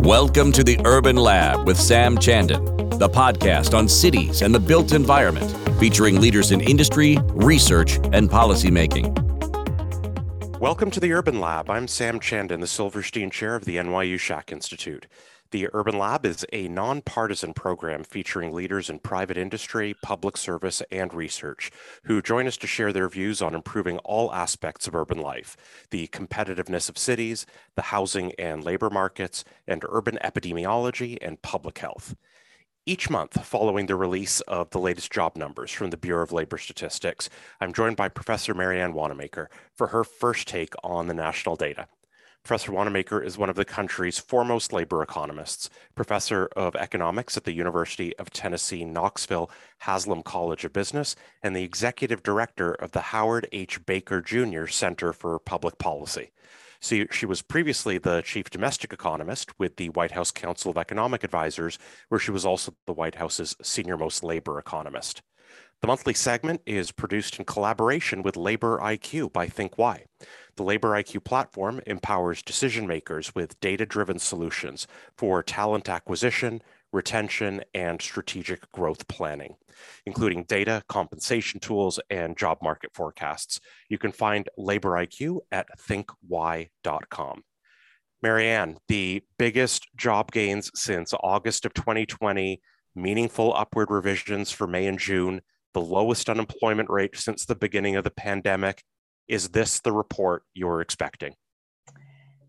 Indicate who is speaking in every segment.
Speaker 1: Welcome to the Urban Lab with Sam Chandan, the podcast on cities and the built environment, featuring leaders in industry, research, and policymaking.
Speaker 2: Welcome to the Urban Lab. I'm Sam Chandan, the Silverstein Chair of the NYU Schack Institute. The Urban Lab is a nonpartisan program featuring leaders in private industry, public service, and research who join us to share their views on improving all aspects of urban life the competitiveness of cities, the housing and labor markets, and urban epidemiology and public health. Each month, following the release of the latest job numbers from the Bureau of Labor Statistics, I'm joined by Professor Marianne Wanamaker for her first take on the national data. Professor Wanamaker is one of the country's foremost labor economists, professor of economics at the University of Tennessee, Knoxville Haslam College of Business, and the executive director of the Howard H. Baker Jr. Center for Public Policy. So she was previously the chief domestic economist with the White House Council of Economic Advisors, where she was also the White House's senior most labor economist. The monthly segment is produced in collaboration with Labor IQ by ThinkWhy. The Labor IQ platform empowers decision makers with data driven solutions for talent acquisition, retention, and strategic growth planning, including data, compensation tools, and job market forecasts. You can find Labor IQ at thinkwhy.com. Marianne, the biggest job gains since August of 2020, meaningful upward revisions for May and June, the lowest unemployment rate since the beginning of the pandemic, is this the report you're expecting?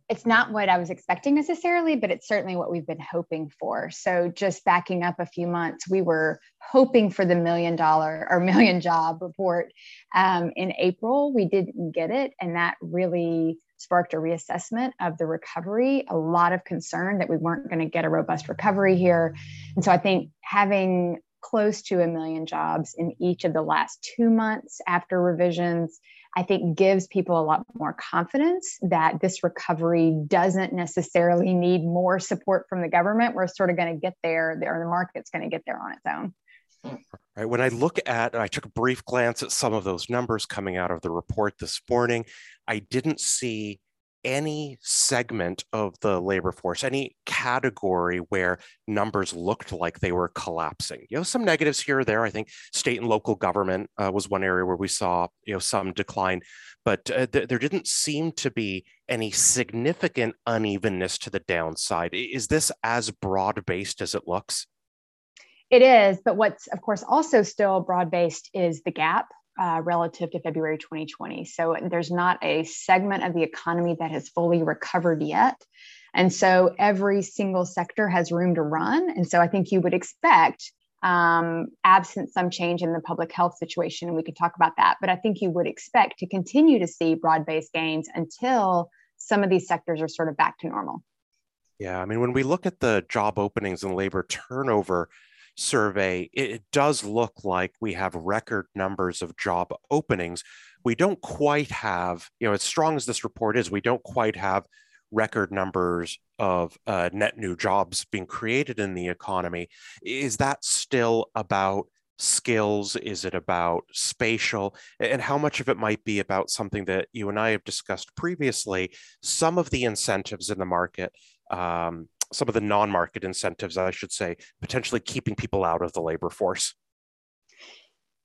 Speaker 3: It's not what I was expecting necessarily, but it's certainly what we've been hoping for. So, just backing up a few months, we were hoping for the million dollar or million job report um, in April. We didn't get it, and that really sparked a reassessment of the recovery. A lot of concern that we weren't going to get a robust recovery here. And so, I think having close to a million jobs in each of the last two months after revisions I think gives people a lot more confidence that this recovery doesn't necessarily need more support from the government. We're sort of going to get there, or the market's going to get there on its own.
Speaker 2: Right. When I look at, I took a brief glance at some of those numbers coming out of the report this morning. I didn't see any segment of the labor force, any category where numbers looked like they were collapsing. You know, some negatives here or there. I think state and local government uh, was one area where we saw, you know, some decline, but uh, th- there didn't seem to be any significant unevenness to the downside. Is this as broad based as it looks?
Speaker 3: It is, but what's of course also still broad based is the gap uh, relative to February 2020. So there's not a segment of the economy that has fully recovered yet. And so every single sector has room to run. And so I think you would expect, um, absent some change in the public health situation, and we could talk about that, but I think you would expect to continue to see broad based gains until some of these sectors are sort of back to normal.
Speaker 2: Yeah, I mean, when we look at the job openings and labor turnover, survey, it does look like we have record numbers of job openings. We don't quite have, you know, as strong as this report is, we don't quite have record numbers of uh, net new jobs being created in the economy. Is that still about skills? Is it about spatial? And how much of it might be about something that you and I have discussed previously? Some of the incentives in the market um, some of the non-market incentives, I should say, potentially keeping people out of the labor force?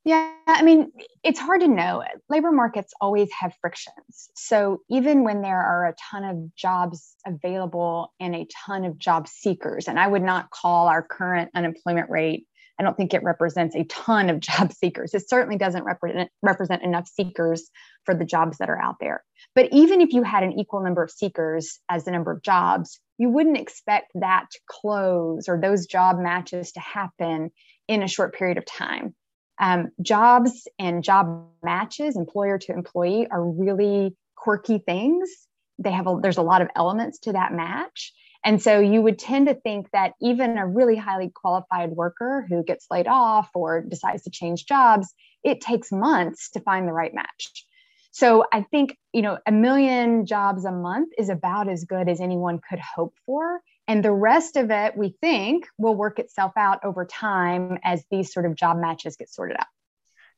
Speaker 3: Yeah, I mean, it's hard to know. Labor markets always have frictions. So even when there are a ton of jobs available and a ton of job seekers, and I would not call our current unemployment rate, I don't think it represents a ton of job seekers. It certainly doesn't represent, represent enough seekers for the jobs that are out there. But even if you had an equal number of seekers as the number of jobs, you wouldn't expect that to close or those job matches to happen in a short period of time. Um, jobs and job matches, employer to employee, are really quirky things. They have a, there's a lot of elements to that match, and so you would tend to think that even a really highly qualified worker who gets laid off or decides to change jobs, it takes months to find the right match. So I think, you know, a million jobs a month is about as good as anyone could hope for. And the rest of it, we think, will work itself out over time as these sort of job matches get sorted out.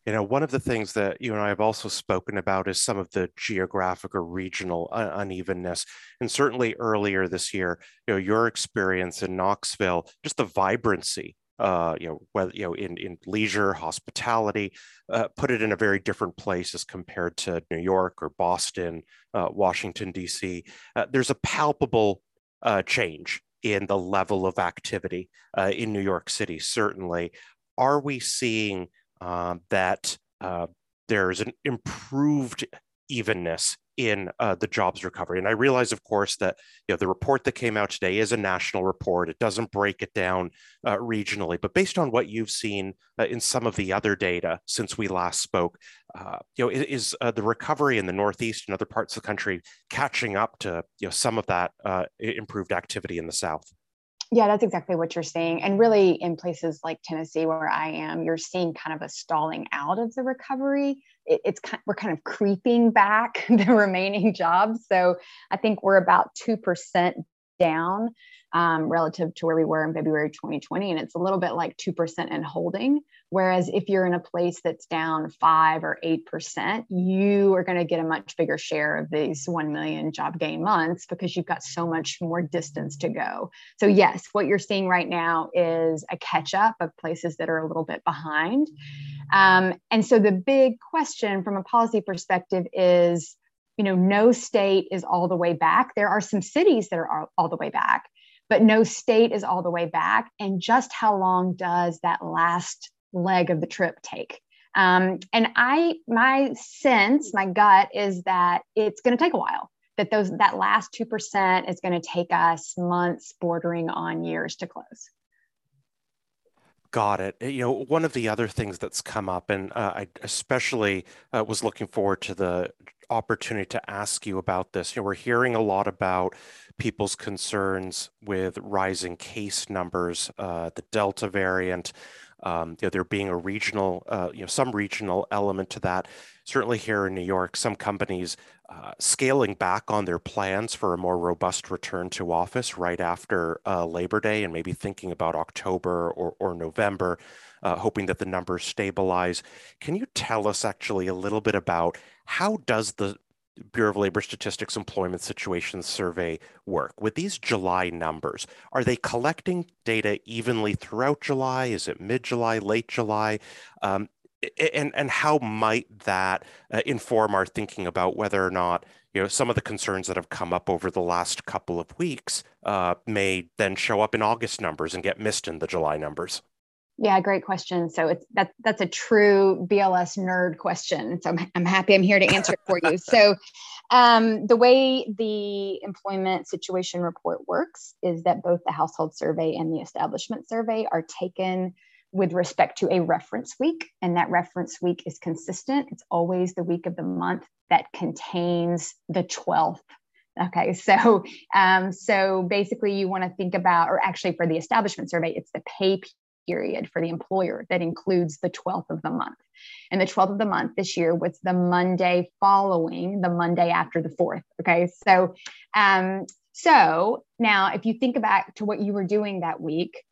Speaker 2: You know, one of the things that you and I have also spoken about is some of the geographic or regional unevenness. And certainly earlier this year, you know, your experience in Knoxville, just the vibrancy uh, you know, whether you know in in leisure, hospitality, uh, put it in a very different place as compared to New York or Boston, uh, Washington D.C. Uh, there's a palpable uh, change in the level of activity uh, in New York City. Certainly, are we seeing um, that there's an improved evenness in uh, the jobs recovery. And I realize, of course, that you know the report that came out today is a national report. It doesn't break it down uh, regionally, but based on what you've seen uh, in some of the other data since we last spoke, uh, you know, is, uh, the recovery in the Northeast and other parts of the country catching up to you know some of that uh, improved activity in the South?
Speaker 3: Yeah, that's exactly what you're seeing. And really, in places like Tennessee, where I am, you're seeing kind of a stalling out of the recovery. It, it's kind, we're kind of creeping back the remaining jobs. So I think we're about two percent down um, relative to where we were in February 2020. And it's a little bit like 2% in holding. Whereas if you're in a place that's down five or 8%, you are going to get a much bigger share of these 1 million job gain months because you've got so much more distance to go. So, yes, what you're seeing right now is a catch up of places that are a little bit behind. Um, and so the big question from a policy perspective is you know, no state is all the way back. There are some cities that are all, all the way back, but no state is all the way back. And just how long does that last leg of the trip take? Um, and I, my sense, my gut is that it's going to take a while. That those that last two percent is going to take us months, bordering on years to close.
Speaker 2: Got it. You know, one of the other things that's come up, and uh, I especially uh, was looking forward to the opportunity to ask you about this. You know, we're hearing a lot about people's concerns with rising case numbers, uh, the Delta variant. Um, you know, there being a regional, uh, you know, some regional element to that. Certainly here in New York, some companies uh, scaling back on their plans for a more robust return to office right after uh, Labor Day, and maybe thinking about October or, or November, uh, hoping that the numbers stabilize. Can you tell us actually a little bit about how does the Bureau of Labor Statistics Employment Situation Survey work? With these July numbers, are they collecting data evenly throughout July? Is it mid July, late July? Um, and and how might that uh, inform our thinking about whether or not you know some of the concerns that have come up over the last couple of weeks uh, may then show up in August numbers and get missed in the July numbers?
Speaker 3: Yeah, great question. So it's that that's a true BLS nerd question. So I'm, I'm happy I'm here to answer it for you. So um, the way the employment situation report works is that both the household survey and the establishment survey are taken with respect to a reference week, and that reference week is consistent. It's always the week of the month that contains the 12th Okay, so um, so basically, you want to think about, or actually, for the establishment survey, it's the pay period for the employer that includes the 12th of the month. And the 12th of the month this year was the Monday following the Monday after the 4th. Okay. So, um, so now if you think back to what you were doing that week,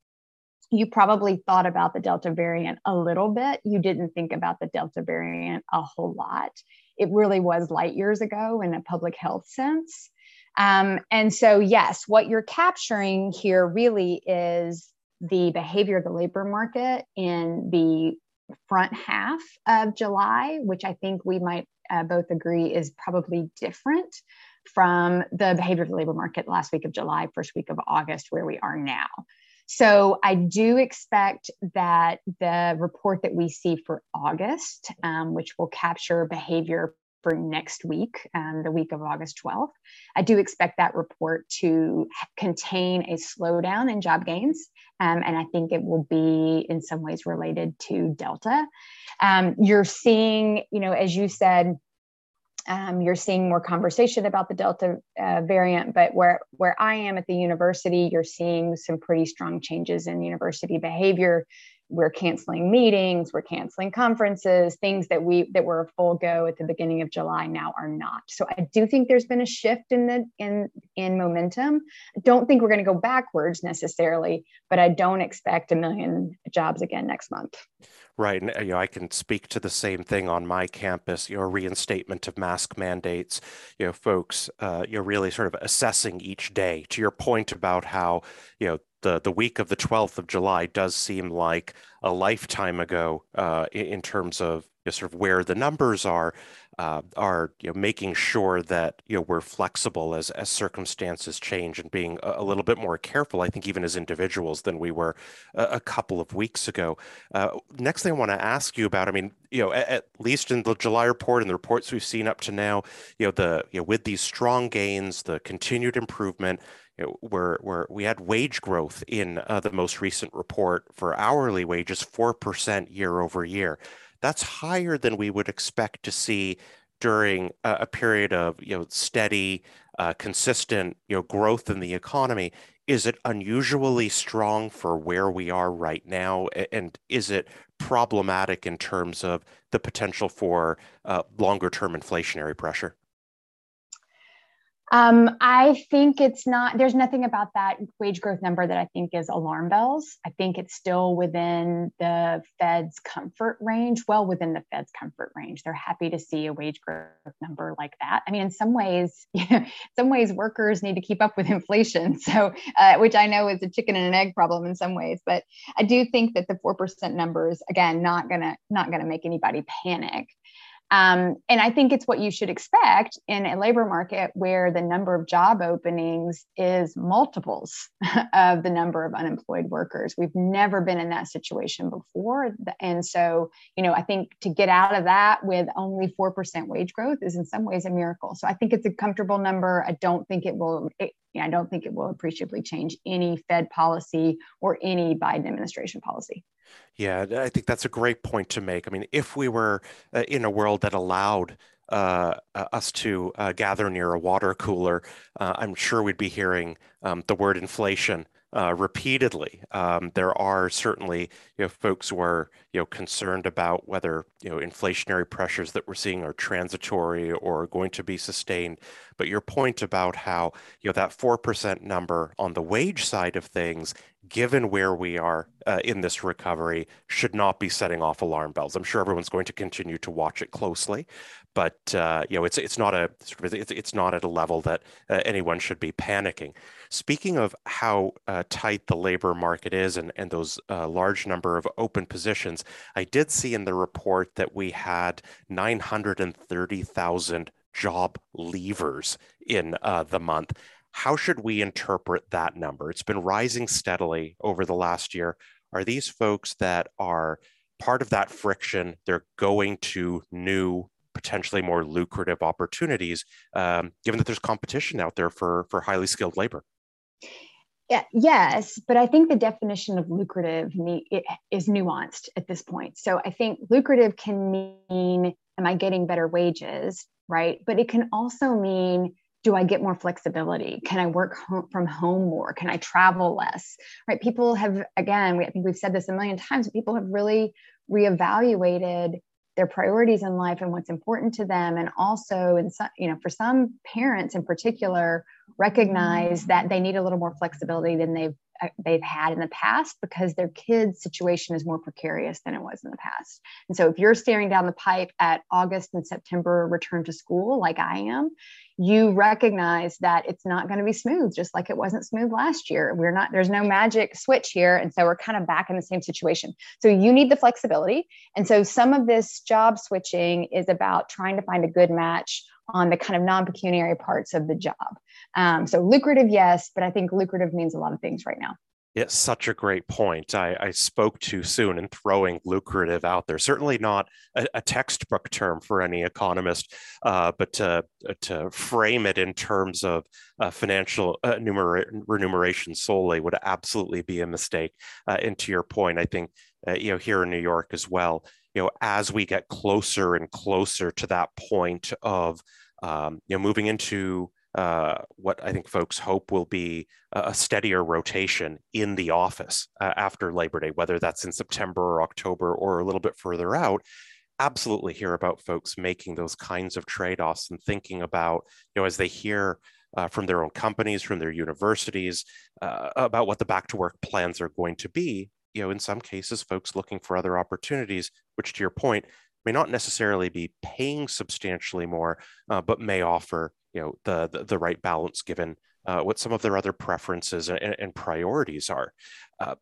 Speaker 3: you probably thought about the Delta variant a little bit. You didn't think about the Delta variant a whole lot. It really was light years ago in a public health sense. Um, and so, yes, what you're capturing here really is the behavior of the labor market in the front half of July, which I think we might uh, both agree is probably different from the behavior of the labor market last week of July, first week of August, where we are now. So I do expect that the report that we see for August, um, which will capture behavior for next week, um, the week of August 12th. I do expect that report to contain a slowdown in job gains. Um, and I think it will be in some ways related to Delta. Um, you're seeing, you know, as you said, um, you're seeing more conversation about the Delta uh, variant, but where where I am at the university, you're seeing some pretty strong changes in university behavior we're canceling meetings we're canceling conferences things that we that were a full go at the beginning of july now are not so i do think there's been a shift in the in in momentum i don't think we're going to go backwards necessarily but i don't expect a million jobs again next month
Speaker 2: Right, and you know, I can speak to the same thing on my campus. You know, reinstatement of mask mandates. You know, folks, uh, you're really sort of assessing each day. To your point about how you know the the week of the 12th of July does seem like a lifetime ago uh, in, terms of you know, sort of where the numbers are uh, are you know making sure that you know we're flexible as as circumstances change and being a, a little bit more careful. I think even as individuals than we were a, a couple of weeks ago. Uh, next thing I want to ask you about, I mean, you know, at, at, least in the July report and the reports we've seen up to now, you know, the you know with these strong gains, the continued improvement. Know, where, where we had wage growth in uh, the most recent report for hourly wages, 4% year over year that's higher than we would expect to see during a, a period of you know steady, uh, consistent you know growth in the economy. Is it unusually strong for where we are right now, and is it problematic in terms of the potential for uh, longer term inflationary pressure?
Speaker 3: Um, I think it's not, there's nothing about that wage growth number that I think is alarm bells. I think it's still within the Fed's comfort range, well within the Fed's comfort range. They're happy to see a wage growth number like that. I mean, in some ways, some ways, workers need to keep up with inflation. So, uh, which I know is a chicken and an egg problem in some ways, but I do think that the 4% number is, again, not gonna, not gonna make anybody panic. Um, and I think it's what you should expect in a labor market where the number of job openings is multiples of the number of unemployed workers. We've never been in that situation before. And so, you know, I think to get out of that with only 4% wage growth is in some ways a miracle. So I think it's a comfortable number. I don't think it will, it, I don't think it will appreciably change any Fed policy or any Biden administration policy.
Speaker 2: Yeah, I think that's a great point to make. I mean, if we were uh, in a world that allowed uh, us to uh, gather near a water cooler, uh, I'm sure we'd be hearing um, the word inflation uh, repeatedly. Um, there are certainly you know folks who are you know concerned about whether you know inflationary pressures that we're seeing are transitory or going to be sustained. But your point about how you know that four percent number on the wage side of things, given where we are uh, in this recovery, should not be setting off alarm bells. I'm sure everyone's going to continue to watch it closely, but uh, you know it's it's not a it's, it's not at a level that uh, anyone should be panicking. Speaking of how uh, tight the labor market is and and those uh, large number of open positions, I did see in the report that we had nine hundred and thirty thousand job leavers in uh, the month. How should we interpret that number? It's been rising steadily over the last year. Are these folks that are part of that friction? They're going to new potentially more lucrative opportunities, um, given that there's competition out there for for highly skilled labor.
Speaker 3: Yeah, yes, but I think the definition of lucrative is nuanced at this point. So I think lucrative can mean, am I getting better wages, right? But it can also mean, do I get more flexibility? Can I work home, from home more? Can I travel less? Right? People have, again, we, I think we've said this a million times. People have really reevaluated their priorities in life and what's important to them. And also in some you know for some parents in particular recognize mm. that they need a little more flexibility than they've Uh, they've had in the past because their kids situation is more precarious than it was in the past and so if you're staring down the pipe at august and september return to school like i am you recognize that it's not going to be smooth, just like it wasn't smooth last year. We're not, there's no magic switch here. And so we're kind of back in the same situation. So you need the flexibility. And so some of this job switching is about trying to find a good match on the kind of non pecuniary parts of the job. Um, so lucrative, yes, but I think lucrative means a lot of things right now.
Speaker 2: It's such a great point. I, I, spoke too soon in throwing lucrative out there. Certainly not a, a textbook term for any economist, uh, but to, to frame it in terms of uh, financial uh, remuneration solely would absolutely be a mistake. Uh, and to your point, I think uh, you know here in New York as well. You know, as we get closer and closer to that point of um, you know moving into uh, what I think folks hope will be a steadier rotation in the office uh, after Labor Day, whether that's in September or October or a little bit further out. Absolutely hear about folks making those kinds of trade offs and thinking about, you know, as they hear uh, from their own companies, from their universities, uh, about what the back to work plans are going to be. You know, in some cases, folks looking for other opportunities, which to your point, may not necessarily be paying substantially more, uh, but may offer, you know, the, the, the right balance given uh, what some of their other preferences and, and priorities are. Uh,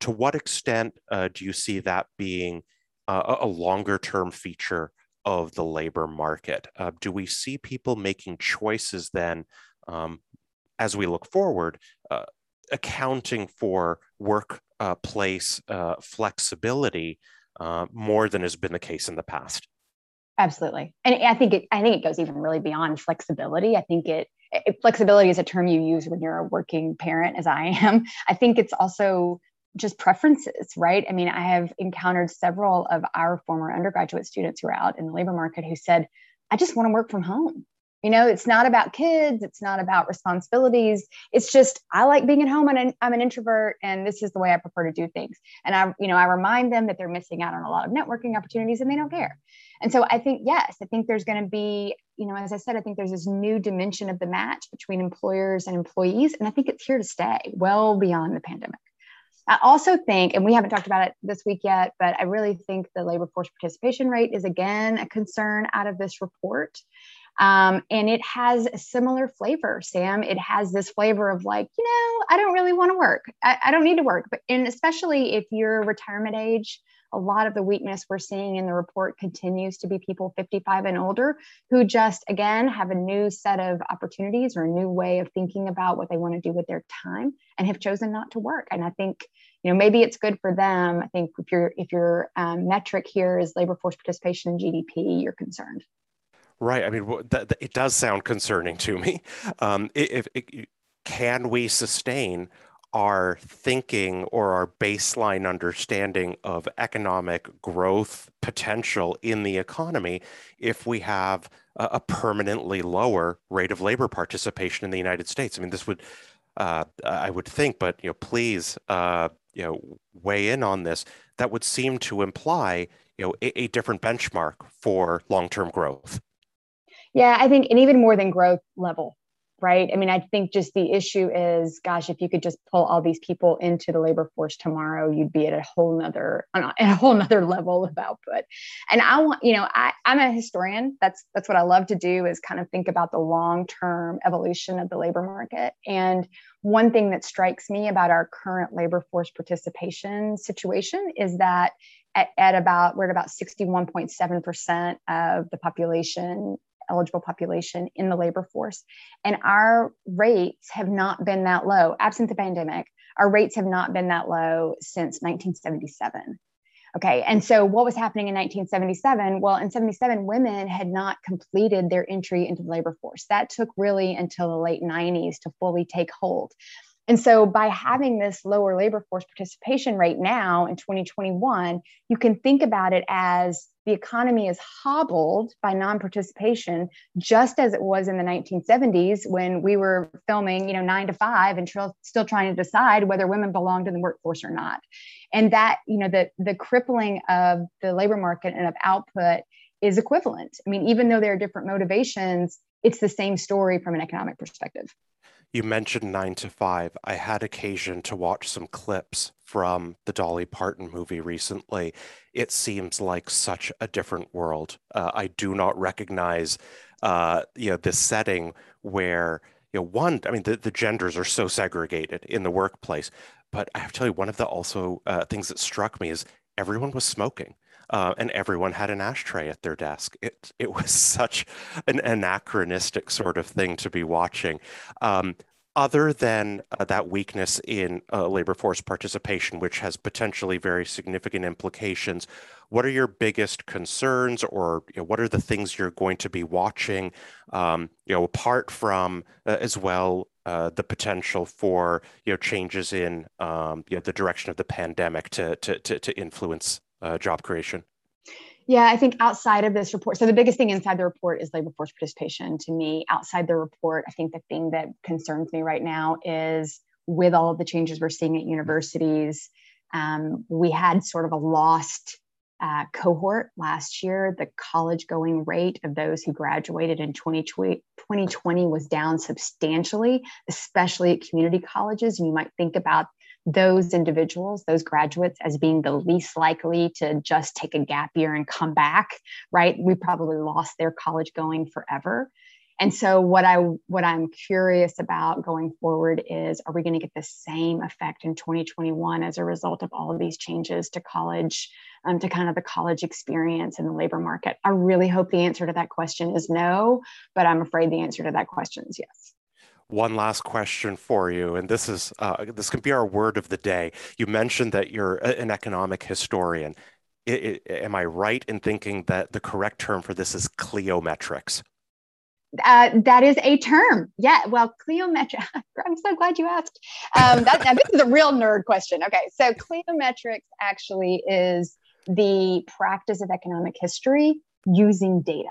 Speaker 2: to what extent uh, do you see that being uh, a longer term feature of the labor market? Uh, do we see people making choices then um, as we look forward, uh, accounting for workplace uh, flexibility uh, more than has been the case in the past?
Speaker 3: Absolutely, and I think it. I think it goes even really beyond flexibility. I think it, it flexibility is a term you use when you're a working parent, as I am. I think it's also just preferences, right? I mean, I have encountered several of our former undergraduate students who are out in the labor market who said, I just want to work from home. You know, it's not about kids, it's not about responsibilities. It's just I like being at home and I'm an introvert and this is the way I prefer to do things. And I, you know, I remind them that they're missing out on a lot of networking opportunities and they don't care. And so I think yes, I think there's going to be, you know, as I said, I think there's this new dimension of the match between employers and employees and I think it's here to stay well beyond the pandemic. I also think, and we haven't talked about it this week yet, but I really think the labor force participation rate is again a concern out of this report. Um, and it has a similar flavor, Sam. It has this flavor of like, you know, I don't really want to work. I, I don't need to work. But and especially if you're retirement age, a lot of the weakness we're seeing in the report continues to be people 55 and older who just again have a new set of opportunities or a new way of thinking about what they want to do with their time and have chosen not to work and i think you know maybe it's good for them i think if your if your um, metric here is labor force participation in gdp you're concerned
Speaker 2: right i mean it does sound concerning to me um, if, if can we sustain our thinking or our baseline understanding of economic growth potential in the economy if we have a, a permanently lower rate of labor participation in the United States. I mean, this would, uh, I would think, but you know, please, uh, you know, weigh in on this. That would seem to imply, you know, a, a different benchmark for long-term growth.
Speaker 3: Yeah, I think, and even more than growth level, right? I mean, I think just the issue is, gosh, if you could just pull all these people into the labor force tomorrow, you'd be at a whole nother, at a whole nother level of output. And I want, you know, I, I'm a historian. That's that's what I love to do is kind of think about the long-term evolution of the labor market. And one thing that strikes me about our current labor force participation situation is that at, at about we're at about 61.7% of the population eligible population in the labor force. And our rates have not been that low, absent the pandemic, our rates have not been that low since 1977. Okay, and so what was happening in 1977? Well, in 77, women had not completed their entry into the labor force. That took really until the late 90s to fully take hold. And so, by having this lower labor force participation rate now in 2021, you can think about it as the economy is hobbled by non-participation just as it was in the 1970s when we were filming you know nine to five and tr- still trying to decide whether women belonged in the workforce or not. And that you know the the crippling of the labor market and of output is equivalent. I mean even though there are different motivations it's the same story from an economic perspective
Speaker 2: you mentioned nine to five. I had occasion to watch some clips from the Dolly Parton movie recently. It seems like such a different world. Uh, I do not recognize, uh, you know, this setting where, you know, one, I mean, the, the genders are so segregated in the workplace. But I have to tell you, one of the also uh, things that struck me is everyone was smoking uh, and everyone had an ashtray at their desk. It it was such an anachronistic sort of thing to be watching. Um, other than uh, that weakness in uh, labor force participation, which has potentially very significant implications, what are your biggest concerns, or you know, what are the things you're going to be watching? Um, you know, apart from uh, as well uh, the potential for you know changes in um, you know the direction of the pandemic to to to, to influence uh, job creation?
Speaker 3: Yeah, I think outside of this report, so the biggest thing inside the report is labor force participation to me. Outside the report, I think the thing that concerns me right now is with all of the changes we're seeing at universities, um, we had sort of a lost uh, cohort last year. The college going rate of those who graduated in 2020, 2020 was down substantially, especially at community colleges. And you might think about those individuals, those graduates, as being the least likely to just take a gap year and come back, right? We probably lost their college going forever. And so what I what I'm curious about going forward is are we going to get the same effect in 2021 as a result of all of these changes to college um, to kind of the college experience in the labor market? I really hope the answer to that question is no, but I'm afraid the answer to that question is yes
Speaker 2: one last question for you, and this is uh, this can be our word of the day. You mentioned that you're an economic historian. Am I right in thinking that the correct term for this is cliometrics?
Speaker 3: Uh, that is a term. Yeah. Well, cliometrics. I'm so glad you asked. Um, that, this is a real nerd question. Okay. So cliometrics actually is the practice of economic history using data.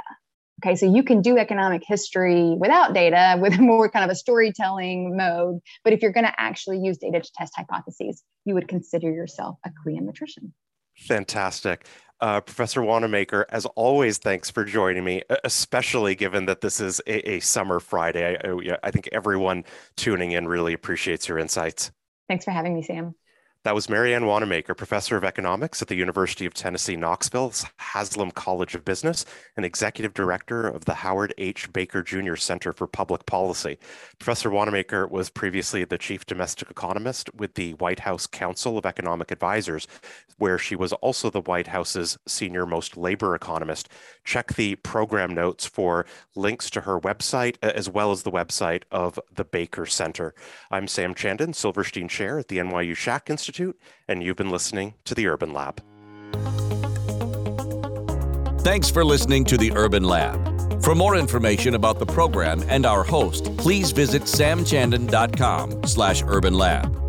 Speaker 3: Okay, so you can do economic history without data with more kind of a storytelling mode. But if you're going to actually use data to test hypotheses, you would consider yourself a cliometrician.
Speaker 2: Fantastic. Uh, Professor Wanamaker, as always, thanks for joining me, especially given that this is a, a summer Friday. I, I think everyone tuning in really appreciates your insights.
Speaker 3: Thanks for having me, Sam.
Speaker 2: That was Marianne Wanamaker, professor of economics at the University of Tennessee, Knoxville's Haslam College of Business and executive director of the Howard H. Baker Jr. Center for Public Policy. Professor Wanamaker was previously the chief domestic economist with the White House Council of Economic Advisors, where she was also the White House's senior most labor economist. Check the program notes for links to her website, as well as the website of the Baker Center. I'm Sam Chandan, Silverstein Chair at the NYU Schack Institute Institute, and you've been listening to the Urban Lab.
Speaker 1: Thanks for listening to the Urban Lab. For more information about the program and our host, please visit samchandan.com slash urban lab.